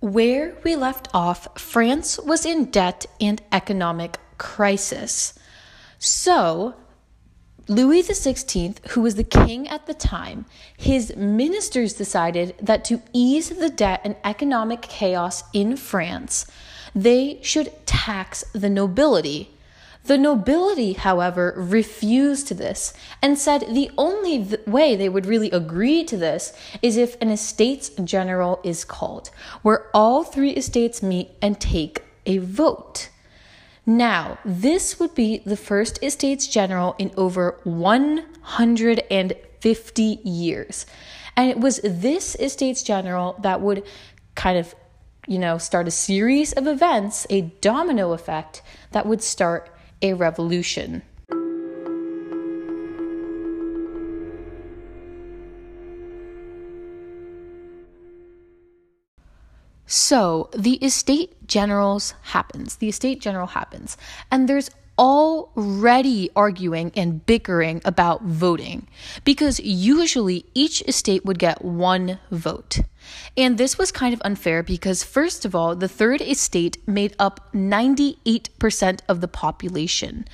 Where we left off, France was in debt and economic crisis. So, Louis XVI, who was the king at the time, his ministers decided that to ease the debt and economic chaos in France, they should tax the nobility. The nobility, however, refused this and said the only th- way they would really agree to this is if an estates general is called, where all three estates meet and take a vote. Now, this would be the first estates general in over 150 years. And it was this estates general that would kind of, you know, start a series of events, a domino effect that would start a revolution. So the estate generals happens. The estate general happens. And there's already arguing and bickering about voting because usually each estate would get one vote. And this was kind of unfair because, first of all, the third estate made up 98% of the population.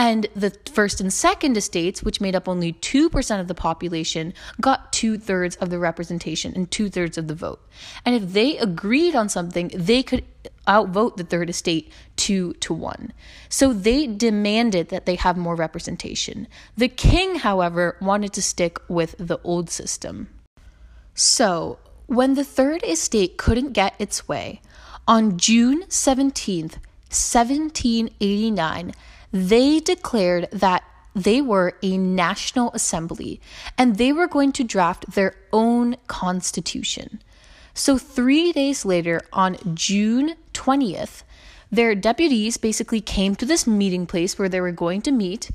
And the first and second estates, which made up only 2% of the population, got two thirds of the representation and two thirds of the vote. And if they agreed on something, they could outvote the third estate two to one. So they demanded that they have more representation. The king, however, wanted to stick with the old system. So when the third estate couldn't get its way, on June 17th, 1789, they declared that they were a national assembly and they were going to draft their own constitution. So, three days later, on June 20th, their deputies basically came to this meeting place where they were going to meet,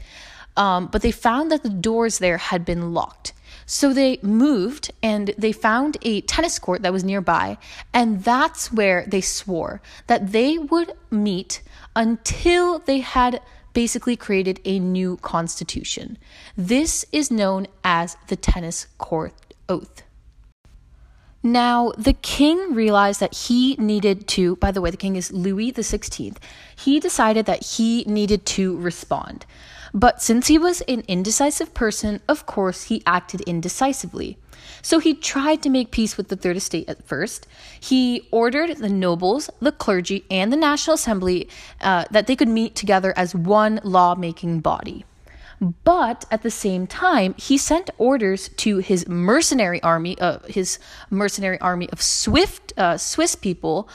um, but they found that the doors there had been locked. So they moved and they found a tennis court that was nearby, and that's where they swore that they would meet until they had basically created a new constitution. This is known as the tennis court oath. Now, the king realized that he needed to, by the way, the king is Louis XVI. He decided that he needed to respond. But since he was an indecisive person, of course, he acted indecisively. So he tried to make peace with the Third Estate at first. He ordered the nobles, the clergy, and the National Assembly uh, that they could meet together as one lawmaking body. But at the same time, he sent orders to his mercenary army, uh, his mercenary army of Swift uh, Swiss people,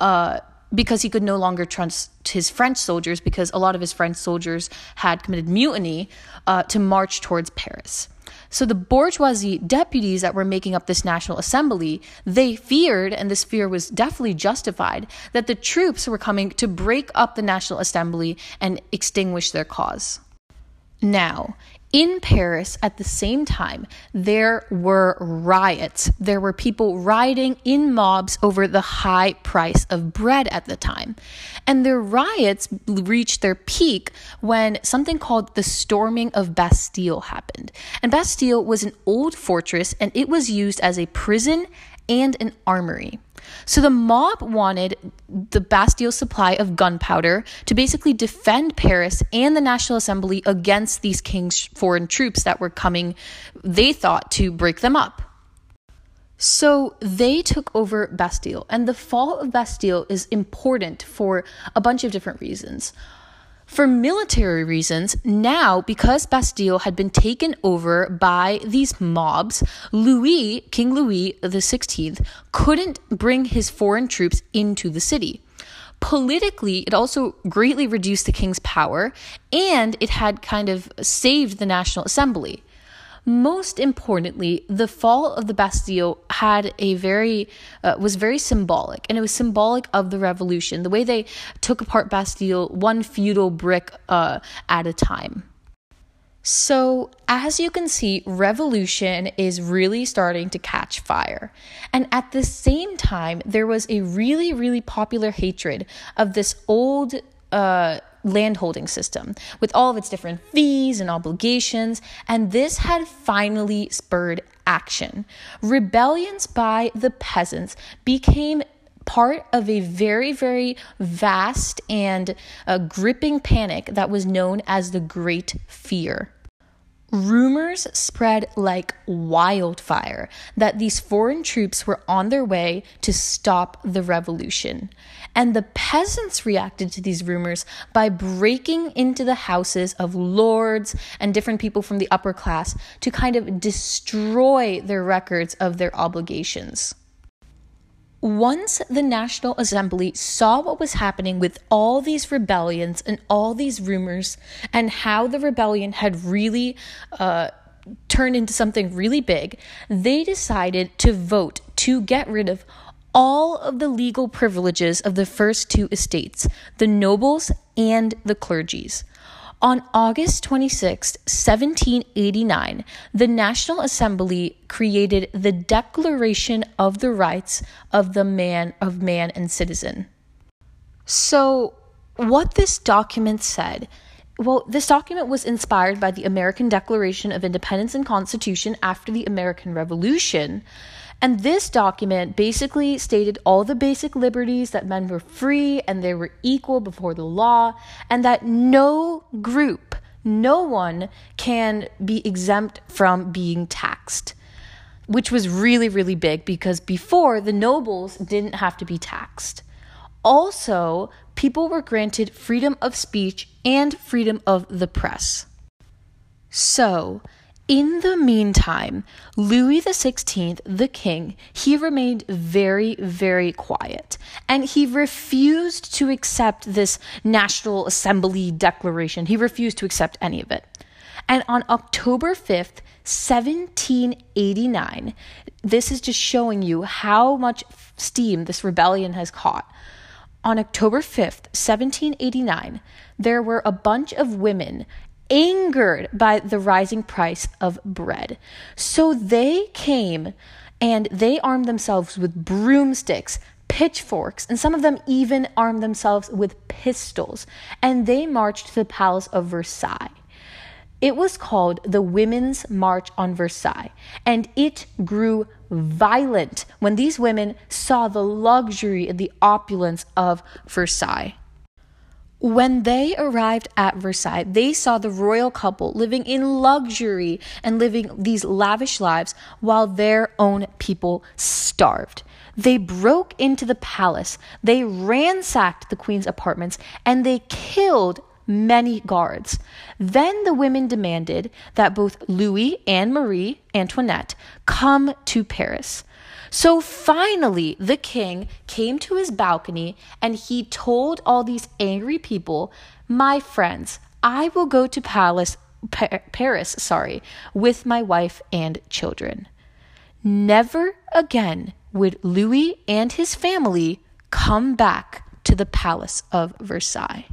uh, because he could no longer trust his French soldiers because a lot of his French soldiers had committed mutiny uh, to march towards Paris. So the bourgeoisie deputies that were making up this National Assembly, they feared, and this fear was definitely justified, that the troops were coming to break up the National Assembly and extinguish their cause. Now, in Paris at the same time, there were riots. There were people rioting in mobs over the high price of bread at the time. And their riots reached their peak when something called the storming of Bastille happened. And Bastille was an old fortress and it was used as a prison and an armory. So the mob wanted the Bastille supply of gunpowder to basically defend Paris and the National Assembly against these king's foreign troops that were coming, they thought, to break them up. So they took over Bastille, and the fall of Bastille is important for a bunch of different reasons. For military reasons, now because Bastille had been taken over by these mobs, Louis, King Louis XVI, couldn't bring his foreign troops into the city. Politically, it also greatly reduced the king's power and it had kind of saved the National Assembly. Most importantly, the fall of the Bastille had a very uh, was very symbolic, and it was symbolic of the revolution. The way they took apart Bastille one feudal brick uh, at a time. So, as you can see, revolution is really starting to catch fire. And at the same time, there was a really, really popular hatred of this old uh, landholding system with all of its different fees and obligations, and this had finally spurred action. Rebellions by the peasants became part of a very, very vast and uh, gripping panic that was known as the Great Fear. Rumors spread like wildfire that these foreign troops were on their way to stop the revolution. And the peasants reacted to these rumors by breaking into the houses of lords and different people from the upper class to kind of destroy their records of their obligations. Once the National Assembly saw what was happening with all these rebellions and all these rumors, and how the rebellion had really uh, turned into something really big, they decided to vote to get rid of all of the legal privileges of the first two estates, the nobles and the clergies. On August 26, 1789, the National Assembly created the Declaration of the Rights of the Man of Man and Citizen. So, what this document said well, this document was inspired by the American Declaration of Independence and Constitution after the American Revolution. And this document basically stated all the basic liberties that men were free and they were equal before the law, and that no group, no one can be exempt from being taxed. Which was really, really big because before the nobles didn't have to be taxed. Also, people were granted freedom of speech and freedom of the press. So, in the meantime, Louis XVI, the king, he remained very, very quiet and he refused to accept this National Assembly declaration. He refused to accept any of it. And on October 5th, 1789, this is just showing you how much steam this rebellion has caught. On October 5th, 1789, there were a bunch of women angered by the rising price of bread. So they came and they armed themselves with broomsticks, pitchforks, and some of them even armed themselves with pistols. And they marched to the Palace of Versailles. It was called the Women's March on Versailles, and it grew violent when these women saw the luxury and the opulence of Versailles. When they arrived at Versailles, they saw the royal couple living in luxury and living these lavish lives while their own people starved. They broke into the palace, they ransacked the queen's apartments, and they killed many guards. Then the women demanded that both Louis and Marie Antoinette come to Paris. So finally, the king came to his balcony and he told all these angry people, My friends, I will go to Palace, pa- Paris, sorry, with my wife and children. Never again would Louis and his family come back to the Palace of Versailles.